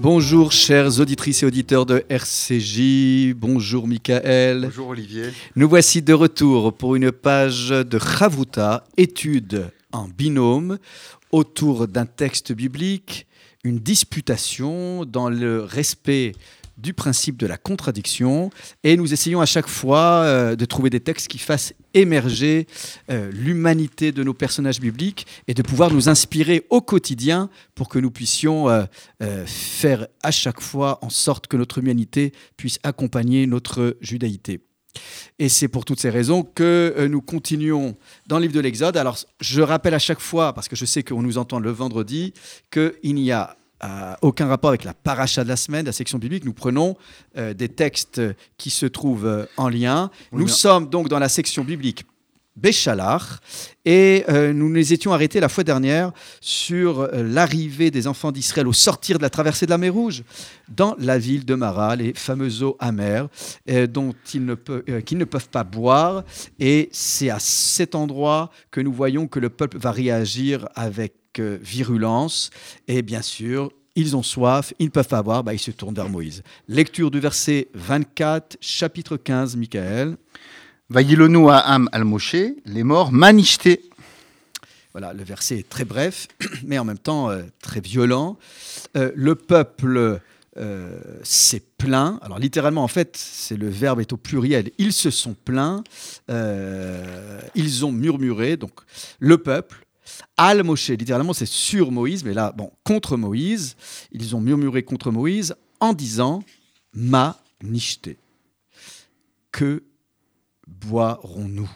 Bonjour chères auditrices et auditeurs de RCJ, bonjour Michael. Bonjour Olivier. Nous voici de retour pour une page de Chavuta, étude en binôme autour d'un texte biblique, une disputation dans le respect du principe de la contradiction et nous essayons à chaque fois euh, de trouver des textes qui fassent émerger euh, l'humanité de nos personnages bibliques et de pouvoir nous inspirer au quotidien pour que nous puissions euh, faire à chaque fois en sorte que notre humanité puisse accompagner notre judaïté. Et c'est pour toutes ces raisons que nous continuons dans le livre de l'Exode. Alors, je rappelle à chaque fois, parce que je sais qu'on nous entend le vendredi, qu'il n'y a aucun rapport avec la paracha de la semaine, la section biblique. Nous prenons euh, des textes qui se trouvent euh, en lien. nous sommes donc dans la section biblique Béchalar et euh, nous nous étions arrêtés la fois dernière sur l'arrivée des enfants d'Israël au sortir de la traversée de la mer Rouge dans la ville de Mara, les fameux eaux amères dont ils ne, qu'ils ne peuvent pas boire. Et c'est à cet endroit que nous voyons que le peuple va réagir avec virulence. Et bien sûr, ils ont soif, ils ne peuvent pas boire, bah, ils se tournent vers Moïse. Lecture du verset 24, chapitre 15, Michael. Vaïlonu Am al-Moshe, les morts manishté. Voilà, le verset est très bref, mais en même temps euh, très violent. Euh, le peuple euh, s'est plaint. Alors littéralement, en fait, c'est le verbe est au pluriel. Ils se sont plaints. ils ont murmuré. Donc le peuple, Al Moshe, littéralement, c'est sur Moïse, mais là, bon, contre Moïse. Ils ont murmuré contre Moïse en disant Ma nishte. Que boirons-nous?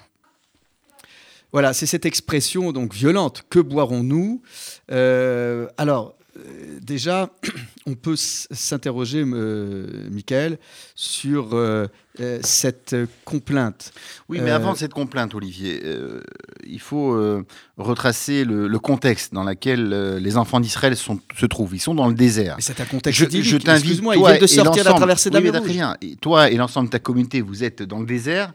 Voilà, c'est cette expression donc violente. Que boirons-nous? Euh, Alors, euh, déjà, on peut s'interroger, euh, Michael, sur euh, cette complainte. Oui, mais avant cette complainte, Olivier, il faut retracer le, contexte dans lequel les enfants d'Israël se trouvent. Ils sont dans le désert. c'est un contexte je, je t'invite, moi ils viennent de sortir de la traversée de la mer. toi et l'ensemble de ta communauté, vous êtes dans le désert.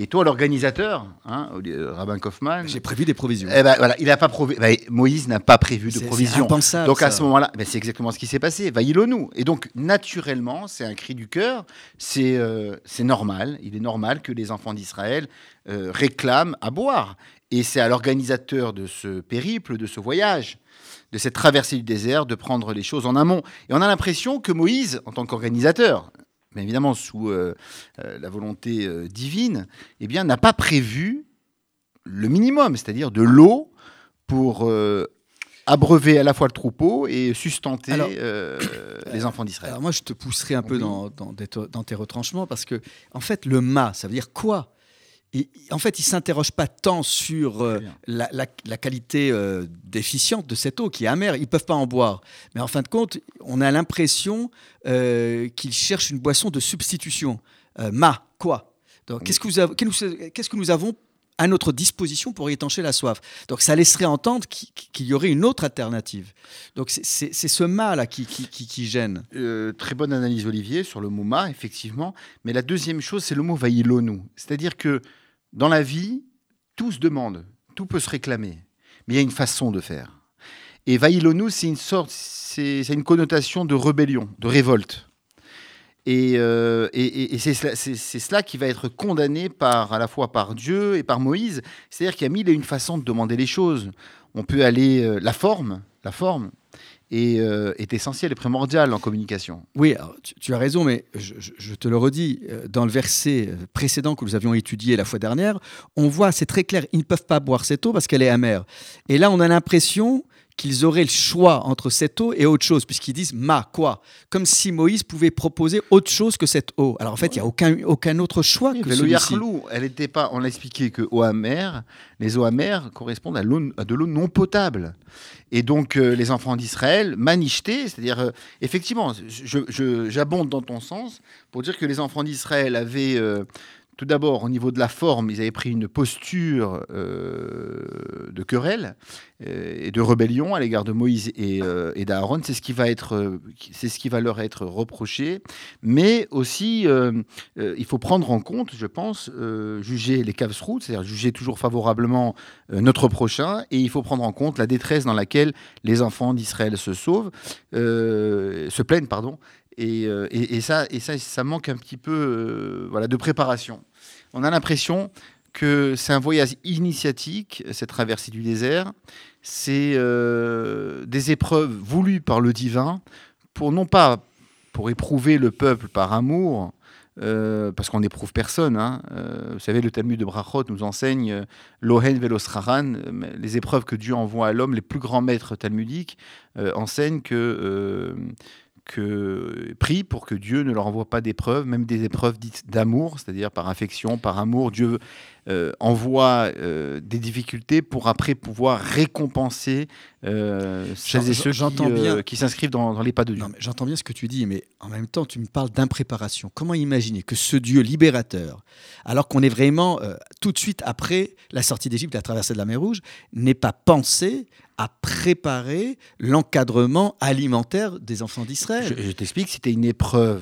Et toi, l'organisateur, hein, euh, Rabbin Kaufmann. J'ai prévu des provisions. Eh ben, voilà, il a pas ben, Moïse n'a pas prévu de provisions. Donc à ce moment-là, ben, c'est exactement ce qui s'est passé. nous Et donc, naturellement, c'est un cri du cœur. Euh, c'est normal. Il est normal que les enfants d'Israël euh, réclament à boire. Et c'est à l'organisateur de ce périple, de ce voyage, de cette traversée du désert, de prendre les choses en amont. Et on a l'impression que Moïse, en tant qu'organisateur, mais évidemment sous euh, euh, la volonté divine, eh bien, n'a pas prévu le minimum, c'est-à-dire de l'eau pour abreuver à la fois le troupeau et sustenter les enfants d'Israël. Alors moi, je te pousserai un peu dans, dans, dans, tes retranchements parce que, en fait, le ma, ça veut dire quoi? En fait, il ne s'interroge pas tant sur euh, la, qualité euh, déficiente de cette eau qui est amère. Ils ne peuvent pas en boire. Mais en fin de compte, on a l'impression euh, qu'ils cherchent une boisson de substitution. ma, quoi? Qu'est-ce que, nous avons à notre disposition pour étancher la soif Donc ça laisserait entendre qu'il y aurait une autre alternative. Donc c'est ce ma-là qui, qui, gêne. très bonne analyse, Olivier, sur le mot ma, effectivement. Mais la deuxième chose, c'est le mot vaïlonou. C'est-à-dire que dans la vie, tout se demande, tout peut se réclamer, mais il y a une façon de faire. Et Vaïlonou, c'est une sorte, c'est une connotation de rébellion, de révolte. Et, euh, c'est cela, qui va être condamné par, à la fois par Dieu et par Moïse. C'est-à-dire qu'il y a mille et une façons de demander les choses. On peut aller euh, la forme, la forme, euh, est, essentiel et primordial en communication. Oui, tu, as raison, mais je, te le redis, dans le verset précédent que nous avions étudié la fois dernière, on voit, c'est très clair, ils ne peuvent pas boire cette eau parce qu'elle est amère. Et là, on a l'impression qu'ils auraient le choix entre cette eau et autre chose, puisqu'ils disent ma, quoi Comme si Moïse pouvait proposer autre chose que cette eau. Alors en fait, il n'y a aucun, aucun autre choix que celui-ci. elle n'était pas. On a expliqué que eau amère, les eaux amères correspondent à, de l'eau non potable. Et donc, euh, les enfants d'Israël, manichetés, c'est-à-dire, euh, effectivement, j'abonde dans ton sens pour dire que les enfants d'Israël avaient. Euh, tout d'abord, au niveau de la forme, ils avaient pris une posture euh, de querelle euh, et de rébellion à l'égard de Moïse et, euh, d'Aaron. C'est ce qui va être, c'est ce qui va leur être reproché. Mais aussi, il faut prendre en compte, je pense, juger les caves c'est-à-dire juger toujours favorablement notre prochain, et il faut prendre en compte la détresse dans laquelle les enfants d'Israël se sauvent, se plaignent, pardon, et, ça, ça, manque un petit peu de préparation. On a l'impression que c'est un voyage initiatique, cette traversée du désert. C'est euh, des épreuves voulues par le divin pour non pas pour éprouver le peuple par amour, parce qu'on n'éprouve personne. Hein. vous savez, le Talmud de Brachot nous enseigne l'Ohen velosraran, les épreuves que Dieu envoie à l'homme, les plus grands maîtres talmudiques enseignent que que, prie pour que Dieu ne leur envoie pas d'épreuves, même des épreuves dites d'amour, c'est-à-dire par affection, par amour. Dieu euh, envoie euh, des difficultés pour après pouvoir récompenser euh, celles et ceux qui, qui s'inscrivent dans, les pas de Dieu. J'entends bien ce que tu dis, mais en même temps, tu me parles d'impréparation. Comment imaginer que ce Dieu libérateur, alors qu'on est vraiment tout de suite après la sortie d'Égypte, la traversée de la mer Rouge, n'ait pas pensé à préparer l'encadrement alimentaire des enfants d'Israël. Je, t'explique, c'était une épreuve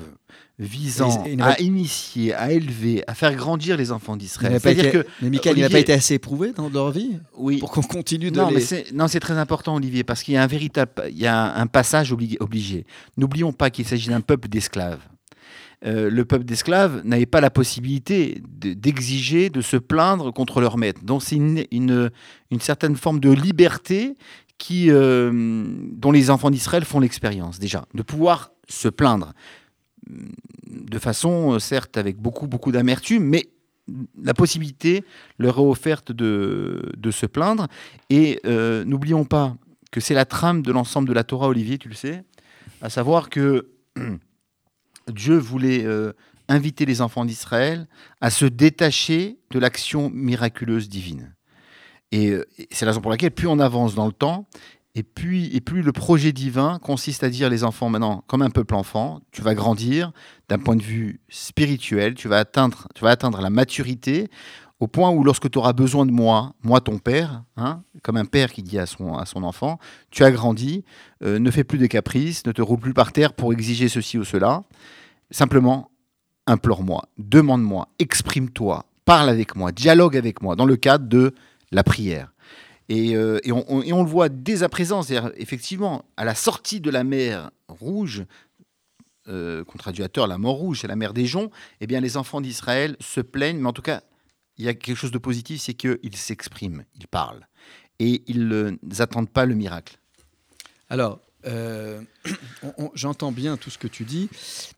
visant à initier, à élever, à faire grandir les enfants d'Israël. Que, mais Michael, il n'a pas été assez éprouvé dans leur vie oui. pour qu'on continue de non, les... Mais non, c'est très important, Olivier, parce qu'il y a un véritable, il y a un passage obligé. N'oublions pas qu'il s'agit d'un peuple d'esclaves. Euh, le peuple d'esclaves n'avait pas la possibilité d'exiger, de, se plaindre contre leur maître. Donc c'est une, certaine forme de liberté qui, euh, dont les enfants d'Israël font l'expérience déjà, de pouvoir se plaindre de façon, euh, certes, avec beaucoup, beaucoup d'amertume, mais la possibilité leur est offerte de, se plaindre. Et n'oublions pas que c'est la trame de l'ensemble de la Torah, Olivier, tu le sais, à savoir que Dieu voulait euh, inviter les enfants d'Israël à se détacher de l'action miraculeuse divine. Et, euh, c'est la raison pour laquelle plus on avance dans le temps, et puis, et plus le projet divin consiste à dire les enfants maintenant, comme un peuple enfant, tu vas grandir d'un point de vue spirituel, tu vas atteindre, tu vas atteindre la maturité au point où lorsque tu auras besoin de moi, moi ton père, hein, comme un père qui dit à son, enfant, tu as grandi, euh, ne fais plus de caprices, ne te roule plus par terre pour exiger ceci ou cela. Simplement, implore-moi, demande-moi, exprime-toi, parle avec moi, dialogue avec moi dans le cadre de la prière. Et, euh, on, le voit dès à présent, c'est-à-dire effectivement, à la sortie de la mer Rouge, euh, la mort rouge, c'est la mer des joncs, eh bien les enfants d'Israël se plaignent, mais en tout cas, il y a quelque chose de positif, c'est qu'ils s'expriment, ils parlent. Et ils n'attendent pas le miracle. Alors, euh, j'entends bien tout ce que tu dis,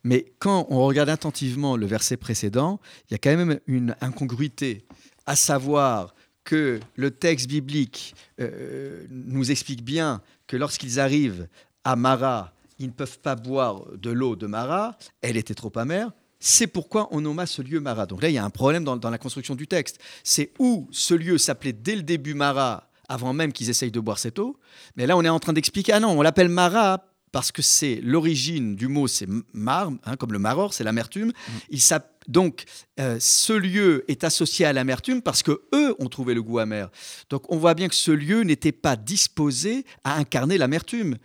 mais quand on regarde attentivement le verset précédent, il y a quand même une incongruité, à savoir que le texte biblique euh, nous explique bien que lorsqu'ils arrivent à Mara, ils ne peuvent pas boire de l'eau de Mara, elle était trop amère. C'est pourquoi on nomma ce lieu Mara. Donc là, il y a un problème dans, dans la construction du texte. C'est où ce lieu s'appelait dès le début Mara avant même qu'ils essayent de boire cette eau. Mais là, on est en train d'expliquer, ah non, on l'appelle Mara parce que c'est l'origine du mot, c'est mar, hein, comme le maror, c'est l'amertume. Mm. Donc, euh, ce lieu est associé à l'amertume parce que eux ont trouvé le goût amer. Donc, on voit bien que ce lieu n'était pas disposé à incarner l'amertume.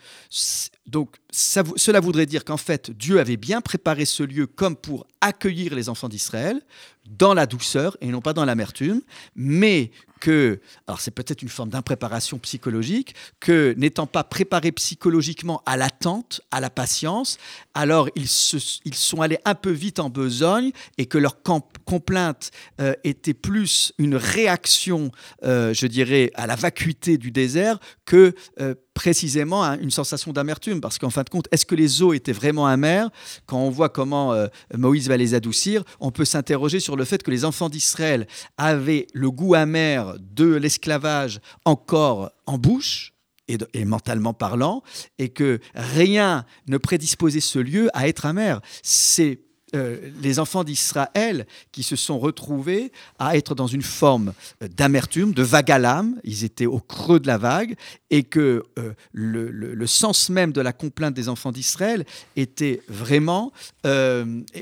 Donc, cela voudrait dire qu'en fait, Dieu avait bien préparé ce lieu comme pour accueillir les enfants d'Israël dans la douceur et non pas dans l'amertume, mais que, alors c'est peut-être une forme d'impréparation psychologique, que n'étant pas préparés psychologiquement à l'attente, à la patience, alors ils, sont allés un peu vite en besogne et que leur complainte euh, était plus une réaction, euh, je dirais, à la vacuité du désert que euh, précisément une sensation d'amertume. Parce qu'en fin de compte, est-ce que les eaux étaient vraiment amères? Quand on voit comment Moïse va les adoucir, on peut s'interroger sur le fait que les enfants d'Israël avaient le goût amer de l'esclavage encore en bouche. Et, et, mentalement parlant, et que rien ne prédisposait ce lieu à être amer. C'est euh, les enfants d'Israël qui se sont retrouvés à être dans une forme euh, d'amertume, de vague à l'âme. Ils étaient au creux de la vague et que euh, le, sens même de la complainte des enfants d'Israël était vraiment,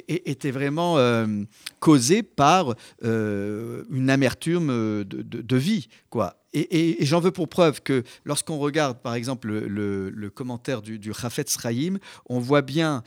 était vraiment causé par une amertume de, vie, quoi. Et, j'en veux pour preuve que lorsqu'on regarde, par exemple, le, commentaire du, du Chaim, on voit bien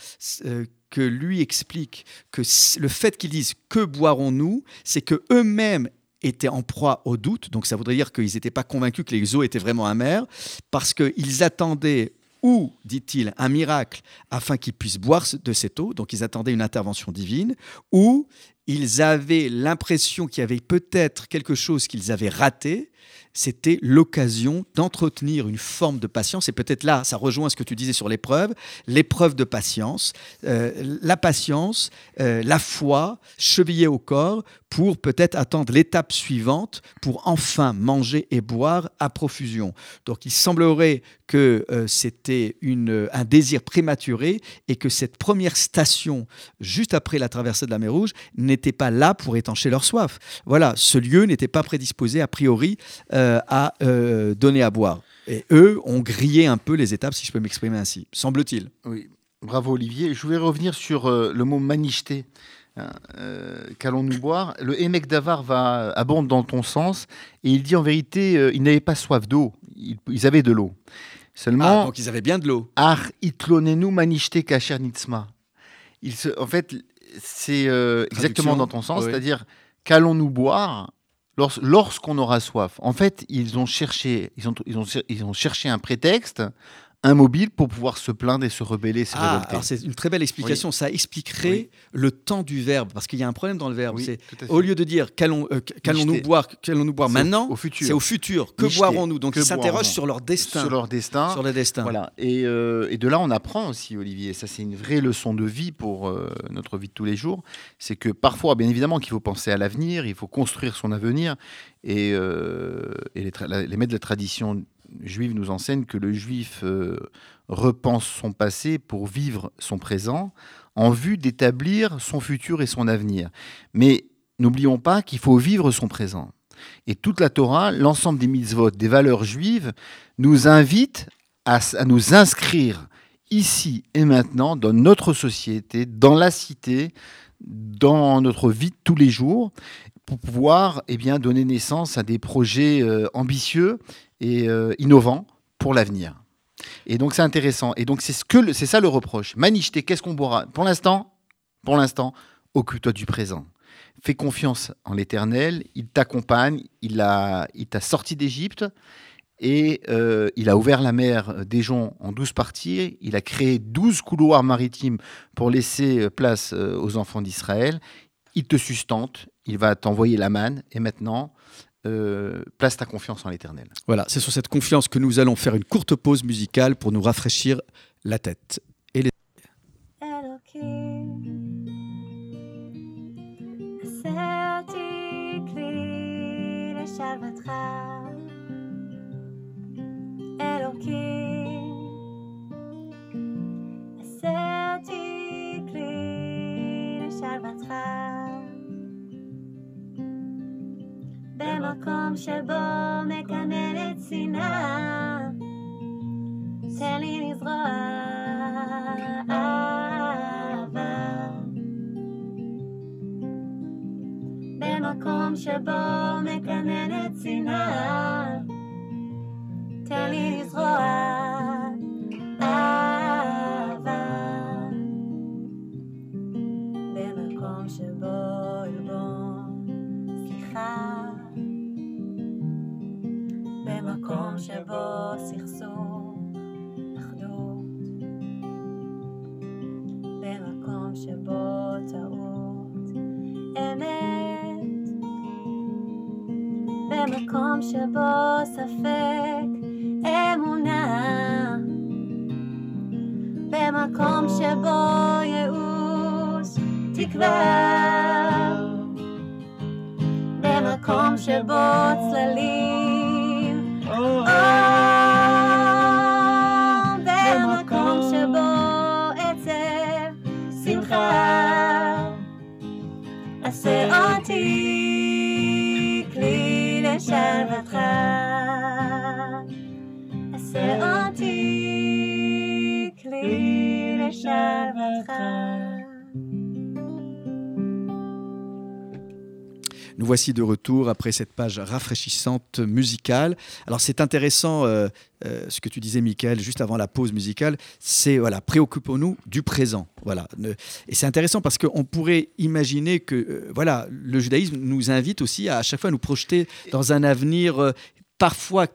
que lui explique que le fait qu'ils disent que boirons-nous, c'est que eux-mêmes étaient en proie au doute. Donc ça voudrait dire qu'ils n'étaient pas convaincus que les eaux étaient vraiment amères, parce qu'ils attendaient ou, dit-il, un miracle afin qu'ils puissent boire de cette eau, donc ils attendaient une intervention divine, ou ils avaient l'impression qu'il y avait peut-être quelque chose qu'ils avaient raté, c'était l'occasion d'entretenir une forme de patience. Et peut-être là, ça rejoint ce que tu disais sur l'épreuve, l'épreuve de patience, euh, la patience, euh, la foi, chevillée au corps, pour peut-être attendre l'étape suivante, pour enfin manger et boire à profusion. Donc il semblerait que euh, c'était un désir prématuré et que cette première station, juste après la traversée de la mer Rouge, n'était pas là pour étancher leur soif. Voilà, ce lieu n'était pas prédisposé a priori euh, à euh, donner à boire. Et eux ont grillé un peu les étapes, si je peux m'exprimer ainsi, semble-t-il. Oui, bravo Olivier. Je voulais revenir sur euh, le mot manicheté. hein, Qu'allons-nous boire? Le Emek Davar va abonde dans ton sens et il dit en vérité, ils n'avaient pas soif d'eau, ils, ils avaient de l'eau. Ah, Seulement, donc ils avaient bien de l'eau. Ar itlonenu manicheté kacher nitzma. Il se, en fait, c'est exactement dans ton sens, oui. c'est-à-dire qu'allons-nous boire? Lorsqu'on aura soif. En fait, ils ont cherché, ils ont, ils ont, ils ont cherché un prétexte, un mobile pour pouvoir se plaindre et se rebeller, se Ah, alors c'est une très belle explication. Ça expliquerait Oui. le temps du verbe, parce qu'il y a un problème dans le verbe. Oui, C'est au lieu de dire euh, qu'allons-nous boire, qu'allons-nous boire maintenant, c'est au futur. Que boirons-nous? Donc Que ils s'interrogent sur leur destin, sur leur destin. sur le destin. Voilà. Et, euh, et de là, on apprend aussi, Olivier. Ça, c'est une vraie leçon de vie pour euh, notre vie de tous les jours. C'est que parfois, bien évidemment, qu'il faut penser à l'avenir, il faut construire son avenir. Et, et les, les maîtres de la tradition juive nous enseignent que le juif euh, repense son passé pour vivre son présent en vue d'établir son futur et son avenir. Mais n'oublions pas qu'il faut vivre son présent. Et toute la Torah, l'ensemble des mitzvot, des valeurs juives, nous invite à, nous inscrire ici et maintenant dans notre société, dans la cité, dans notre vie de tous les jours, pour pouvoir eh donner naissance à des projets euh, ambitieux euh, innovants pour l'avenir. Et donc c'est intéressant. Et donc c'est ce que c'est ça le reproche. Manicheté, qu'est-ce qu'on boira? Pour l'instant, pour l'instant, occupe-toi du présent. Fais confiance en l'Éternel. Il t'accompagne. Il a, il t'a sorti d'Égypte et euh, il a ouvert la mer d'Éjon en douze parties. Il a créé douze couloirs maritimes pour laisser euh, place aux enfants d'Israël. Il te sustente. Il va t'envoyer la manne. Et maintenant, euh, place ta confiance en l'éternel. Voilà, c'est sur cette confiance que nous allons faire une courte pause musicale pour nous rafraîchir la tête et les. במקום שבו מקננת שנאה, תן לי לזרוע אהבה. במקום שבו מקננת שנאה, תן לי לזרוע שבו סכסוך אחדות. במקום שבו טעות אמת. במקום שבו ספק אמונה. במקום שבו ייאוש תקווה. במקום שבו צללים serve Voici de retour après cette page rafraîchissante musicale. Alors c'est intéressant euh, euh, ce que tu disais, Michael, juste avant la pause musicale. C'est voilà, préoccupons-nous du présent. Voilà. Et c'est intéressant parce qu'on pourrait imaginer que euh, voilà, le judaïsme nous invite aussi à, à chaque fois nous projeter dans un avenir parfois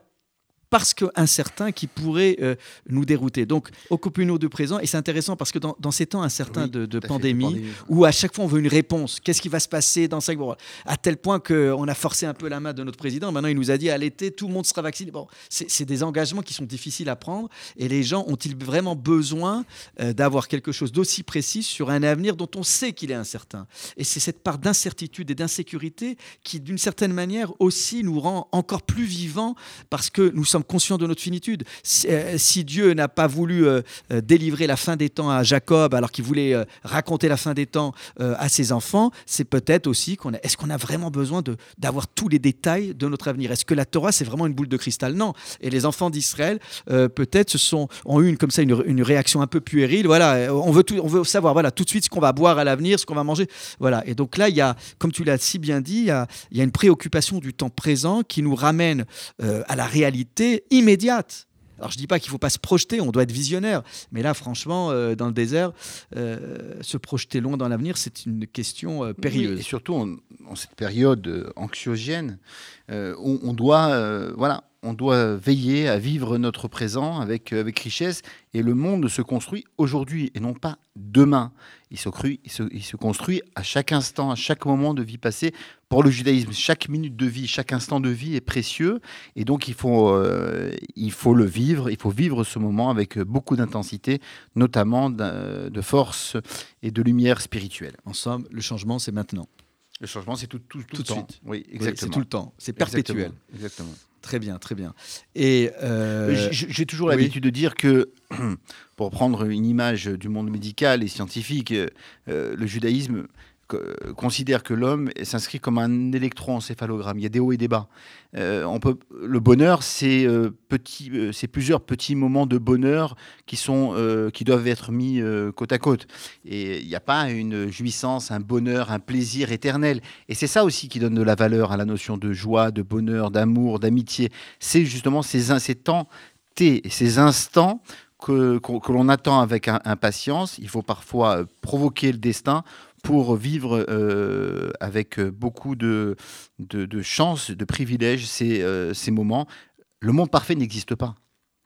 parce que incertain qui pourrait euh, nous dérouter. Donc, occupons-nous du présent. Et c'est intéressant parce que dans, dans ces temps incertains Oui, de, de pandémie, où à chaque fois on veut une réponse. Qu'est-ce qui va se passer dans cinq mois? À tel point qu'on a forcé un peu la main de notre président. Maintenant, il nous a dit à l'été, tout le monde sera vacciné. Bon, c'est c'est des engagements qui sont difficiles à prendre. Et les gens ont-ils vraiment besoin euh, d'avoir quelque chose d'aussi précis sur un avenir dont on sait qu'il est incertain? Et c'est cette part d'incertitude et d'insécurité qui, d'une certaine manière, aussi nous rend encore plus vivants parce que nous sommes conscients de notre finitude. Si, euh, Dieu n'a pas voulu euh, euh, délivrer la fin des temps à Jacob alors qu'il voulait raconter la fin des temps à ses enfants, c'est peut-être aussi qu'on a. Est-ce qu'on a vraiment besoin d'avoir tous les détails de notre avenir? Est-ce que la Torah c'est vraiment une boule de cristal? Non. Et les enfants d'Israël peut-être sont ont eu une comme ça une, une réaction un peu puérile. Voilà, on veut on veut savoir voilà tout de suite ce qu'on va boire à l'avenir, ce qu'on va manger. Voilà. Et donc là il y a, comme tu l'as si bien dit, il y a, une préoccupation du temps présent qui nous ramène à la réalité immédiate. Alors je dis pas qu'il faut pas se projeter, on doit être visionnaire, mais là franchement euh, dans le désert, euh, se projeter loin dans l'avenir, c'est une question euh, Oui, périlleuse. et surtout en, en cette période anxiogène, on, on doit, voilà, on doit veiller à vivre notre présent avec, avec richesse. Et le monde se construit aujourd'hui et non pas demain. Il se, il, se, il se construit à chaque instant, à chaque moment de vie passée. Pour le judaïsme, chaque minute de vie, chaque instant de vie est précieux. Et donc, il faut, euh, il faut le vivre. Il faut vivre ce moment avec beaucoup d'intensité, notamment de force et de lumière spirituelle. En somme, le changement c'est maintenant. Le changement, c'est tout, tout, tout, Tout le de temps. suite. Oui, Oui, exactement. c'est tout le temps, c'est perpétuel. Exactement. Exactement. Très bien, très bien. Et euh, J- J'ai toujours oui. l'habitude de dire que, pour prendre une image du monde médical et scientifique, euh, euh, le judaïsme considère que l'homme s'inscrit comme un électroencéphalogramme. Il y a des hauts et des bas. Euh, le bonheur, c'est euh, euh, c'est plusieurs petits moments de bonheur qui sont, qui doivent être mis côte à côte. Et il n'y a pas une jouissance, un bonheur, un plaisir éternel. Et c'est ça aussi qui donne de la valeur à la notion de joie, de bonheur, d'amour, d'amitié. C'est justement ces, temps T, ces instants que, que l'on attend avec impatience. Il faut parfois provoquer le destin pour vivre euh, avec euh, beaucoup de, de, de chance, de privilèges ces, euh, ces moments. Le monde parfait n'existe pas.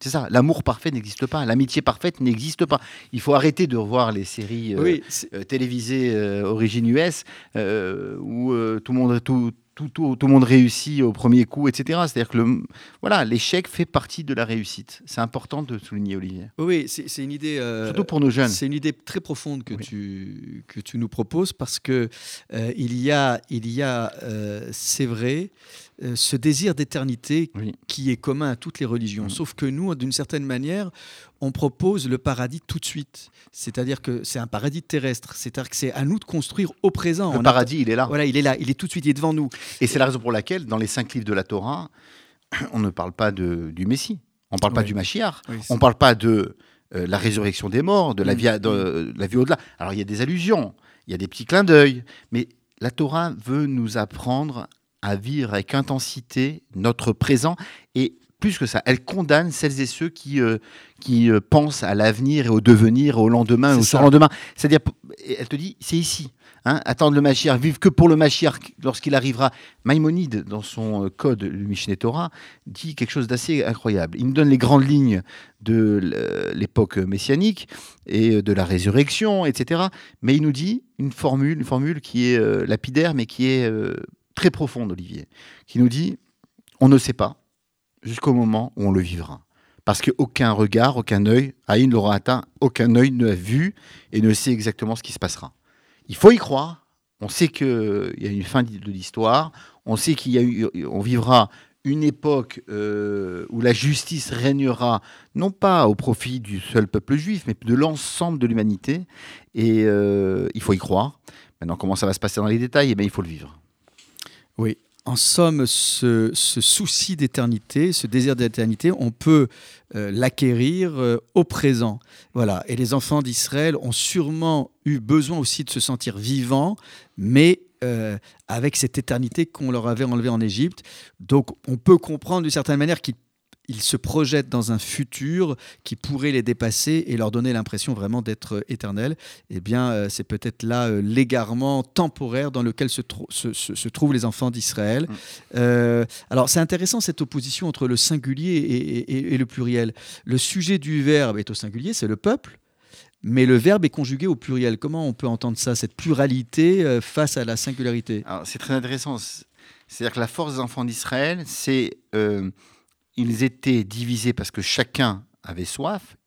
C'est ça, l'amour parfait n'existe pas, l'amitié parfaite n'existe pas. Il faut arrêter de revoir les séries euh, oui, télévisées euh, origine US euh, où tout, le monde, tout, tout, tout, tout le monde réussit au premier coup, etc. C'est-à-dire que le, voilà, l'échec fait partie de la réussite. C'est important de souligner, Olivier. oui, c'est c'est une idée. euh, Surtout pour nos jeunes. C'est une idée très profonde que, Oui. tu, que tu nous proposes parce que euh, il y a, il y a euh, c'est vrai, euh, ce désir d'éternité Oui. qui est commun à toutes les religions. Mhm. Sauf que nous, d'une certaine manière, on propose le paradis tout de suite. C'est-à-dire que c'est un paradis terrestre. C'est-à-dire que c'est à nous de construire au présent. Le On a- paradis, il est là. Voilà, il est là, il est tout de suite, il est devant nous. Et c'est la raison pour laquelle, dans les cinq livres de la Torah, on ne parle pas de, du Messie. On ne parle pas du. Oui, On ne parle pas de euh, la résurrection des morts, de la Mm. vie, de, la vie au-delà. Alors, il y a des allusions, il y a des petits clins d'œil, mais la Torah veut nous apprendre à vivre avec intensité notre présent et plus que ça, elle condamne celles et ceux qui, euh, qui euh, pensent à l'avenir et au devenir, au lendemain, au surlendemain. C'est-à-dire, elle te dit, c'est ici. Hein, attendre le Mashiach, vivre que pour le Mashiach lorsqu'il arrivera. Maïmonide, dans son euh, code, le Mishneh Torah, dit quelque chose d'assez incroyable. Il nous donne les grandes lignes de l'époque messianique et de la résurrection, etc. Mais il nous dit une formule, une formule qui est euh, lapidaire, mais qui est très profonde, Olivier, qui nous dit on ne sait pas jusqu'au moment où on le vivra. Parce qu'aucun regard, aucun œil, Aïn l'aura atteint, aucun œil ne l'a vu et ne sait exactement ce qui se passera. Il faut y croire. On sait qu'il y a une fin de l'histoire. On sait qu'il y a on vivra une époque euh, où la justice régnera, non pas au profit du seul peuple juif, mais de l'ensemble de l'humanité. Et euh, il faut y croire. Maintenant, comment ça va se passer dans les détails? Eh bien, il faut le vivre. Oui, en somme, ce, souci d'éternité, ce désir d'éternité, on peut euh, l'acquérir euh, au présent. Voilà. Et les enfants d'Israël ont sûrement eu besoin aussi de se sentir vivants, mais euh, avec cette éternité qu'on leur avait enlevée en Égypte. Donc, on peut comprendre d'une certaine manière qu'ils ils se projettent dans un futur qui pourrait les dépasser et leur donner l'impression vraiment d'être éternels, eh bien, euh, c'est peut-être là euh, l'égarement temporaire dans lequel se, trou- se- se- se trouvent les enfants d'Israël. Mm. Euh, alors, c'est intéressant cette opposition entre le singulier et, et- et le pluriel. Le sujet du verbe est au singulier, c'est le peuple. Mais le verbe est conjugué au pluriel. Comment on peut entendre ça, cette pluralité euh, face à la singularité? C'est très intéressant. C'est- C'est-à-dire que la force des enfants d'Israël, c'est ils étaient divisés parce que chacun avait soif,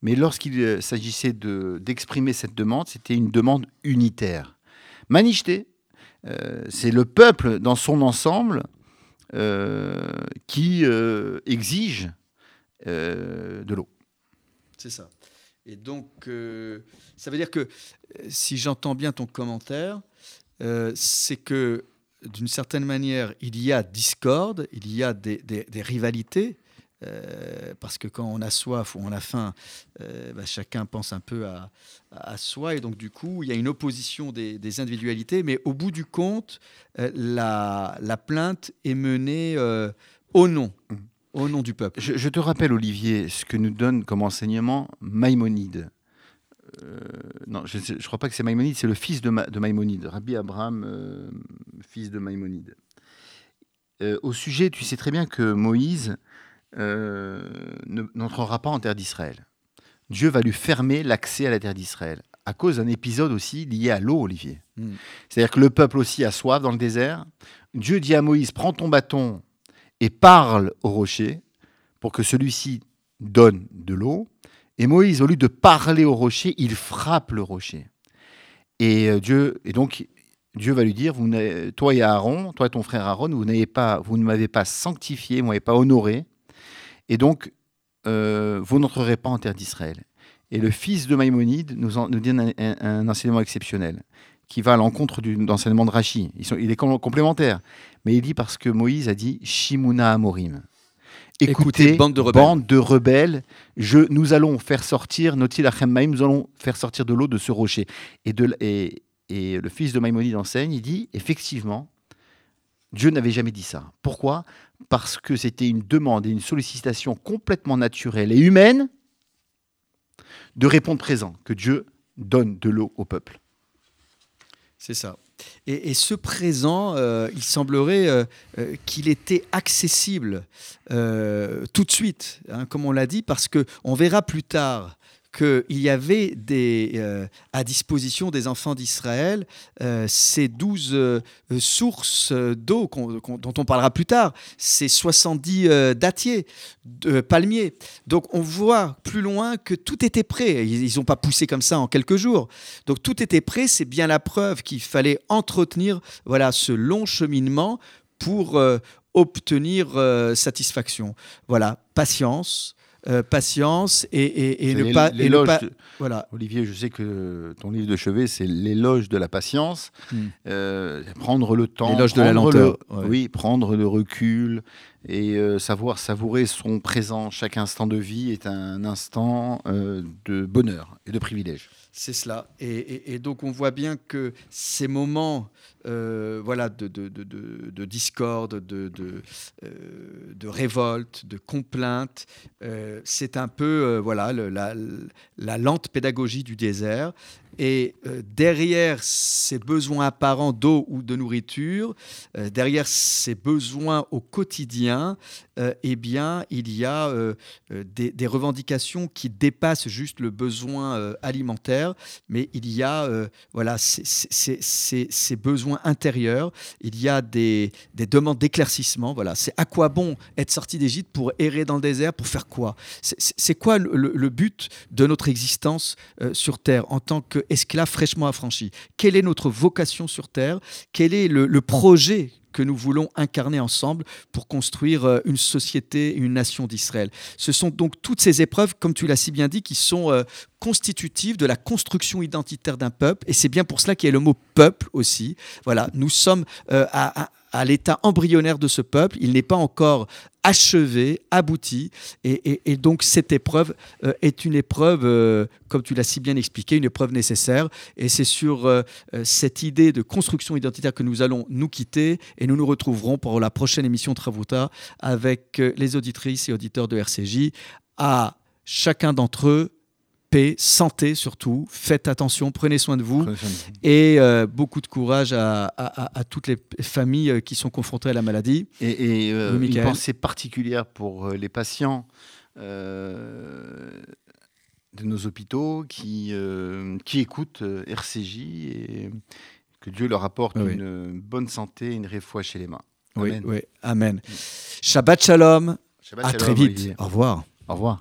mais lorsqu'il euh, s'agissait de- d'exprimer cette demande, c'était une demande unitaire. Manishté, euh, c'est le peuple dans son ensemble euh, qui exige de l'eau. C'est ça. Et donc, ça veut dire que, si j'entends bien ton commentaire, c'est que, d'une certaine manière, il y a discorde, il y a des, des- des rivalités, euh, parce que quand on a soif ou on a faim, euh, bah, chacun pense un peu à, à soi, et donc du coup, il y a une opposition des, des individualités, mais au bout du compte, euh, la, la plainte est menée au nom, Mhm. au nom du peuple. Je, je te rappelle, Olivier, ce que nous donne comme enseignement Maïmonide. Euh, non, je ne crois pas que c'est Maïmonide, c'est le fils de, Ma- de Maïmonide, Rabbi Abraham, euh, fils de Maïmonide. Euh, au sujet, tu sais très bien que Moïse ne- n'entrera pas en terre d'Israël. Dieu va lui fermer l'accès à la terre d'Israël, à cause d'un épisode aussi lié à l'eau, Olivier. Mm. C'est-à-dire que le peuple aussi a soif dans le désert. Dieu dit à Moïse, prends ton bâton et parle au rocher pour que celui-ci donne de l'eau. Et Moïse, au lieu de parler au rocher, il frappe le rocher. Et euh, Dieu, et donc Dieu va lui dire, vous toi et Aaron, toi et ton frère Aaron, vous n'avez pas, vous ne m'avez pas sanctifié, vous ne m'avez pas honoré, et donc euh, vous n'entrerez pas en terre d'Israël. Et le fils de Maïmonide nous, en- donne un, enseignement exceptionnel qui va à l'encontre du- de Rachi. Il est com- complémentaire, mais il dit parce que Moïse a dit Shimuna Amorim. Écoutez, Écoutez, bande de rebelles. bande de rebelles, je, nous allons faire sortir, Notil nous allons faire sortir de l'eau de ce rocher. Et, de, l- et, et le fils de Maïmonide enseigne, il dit, effectivement, Dieu n'avait jamais dit ça. Pourquoi? Parce que c'était une demande et une sollicitation complètement naturelle et humaine de répondre présent, que Dieu donne de l'eau au peuple. C'est ça. Et, ce présent, euh, il semblerait euh, euh, qu'il était accessible tout de suite, hein, comme on l'a dit, parce que on verra plus tard qu'il y avait euh, à disposition des enfants d'Israël euh, ces douze euh, sources d'eau dont on parlera plus tard, ces 70 euh, dattiers, palmiers. Donc on voit plus loin que tout était prêt. Ils n'ont pas poussé comme ça en quelques jours. Donc tout était prêt, c'est bien la preuve qu'il fallait entretenir voilà, ce long cheminement pour obtenir satisfaction. Voilà, patience, euh, patience et, et- et ne pas... et ne l'éloge pas- de- voilà. Olivier, je sais que ton livre de chevet, c'est l'éloge de la patience. Hmm. Euh, prendre le temps. L'éloge de la prendre lenteur, le- ouais. Oui, prendre le recul et euh, savoir savourer son présent. Chaque instant de vie est un instant euh, de bonheur et de privilège. C'est cela. Et, et- et donc on voit bien que ces moments euh, voilà, de, de- de- de- de discorde, de, de, euh, révolte, de complainte, euh, c'est un peu euh, voilà, la, lente pédagogie du désert. Et euh, derrière ces besoins apparents d'eau ou de nourriture, euh, derrière ces besoins au quotidien, euh, eh bien, il y a euh, euh, des, revendications qui dépassent juste le besoin euh, alimentaire, mais il y a euh, voilà, ces besoins intérieurs, il y a des, des demandes d'éclaircissement. Voilà, c'est à quoi bon être sorti d'Égypte pour errer dans le désert, pour faire quoi? C'est- quoi le, but de notre existence euh, sur Terre en tant qu'esclave fraîchement affranchi? Quelle est notre vocation sur Terre? Quel est le projet que nous voulons incarner ensemble pour construire euh, une société, une nation d'Israël. Ce sont donc toutes ces épreuves, comme tu l'as si bien dit, qui sont euh, constitutives de la construction identitaire d'un peuple. Et c'est bien pour cela qu'il y a le mot peuple aussi. Voilà, nous sommes euh, à, à- à l'état embryonnaire de ce peuple. Il n'est pas encore achevé, abouti. Et, donc cette épreuve euh, est une épreuve, euh, comme tu l'as si bien expliqué, une épreuve nécessaire. Et c'est sur euh, cette idée de construction identitaire que nous allons nous quitter. Et nous nous retrouverons pour la prochaine émission Travuta avec les auditrices et auditeurs de RCJ. À chacun d'entre eux, paix, santé surtout. Faites attention, prenez soin de vous. Et euh, beaucoup de courage à, à- à- à toutes les familles euh, qui sont confrontées à la maladie. Et, et, euh, Oui, une pensée particulière pour les patients euh, de nos hôpitaux qui, qui écoutent RCJ et que Dieu leur apporte Oui. une bonne santé, une réfoua chez les mains. Oui, Amen. oui, Amen. Shabbat Shalom. Shabbat À shalom, très vite. Olivier. Au revoir. Au revoir.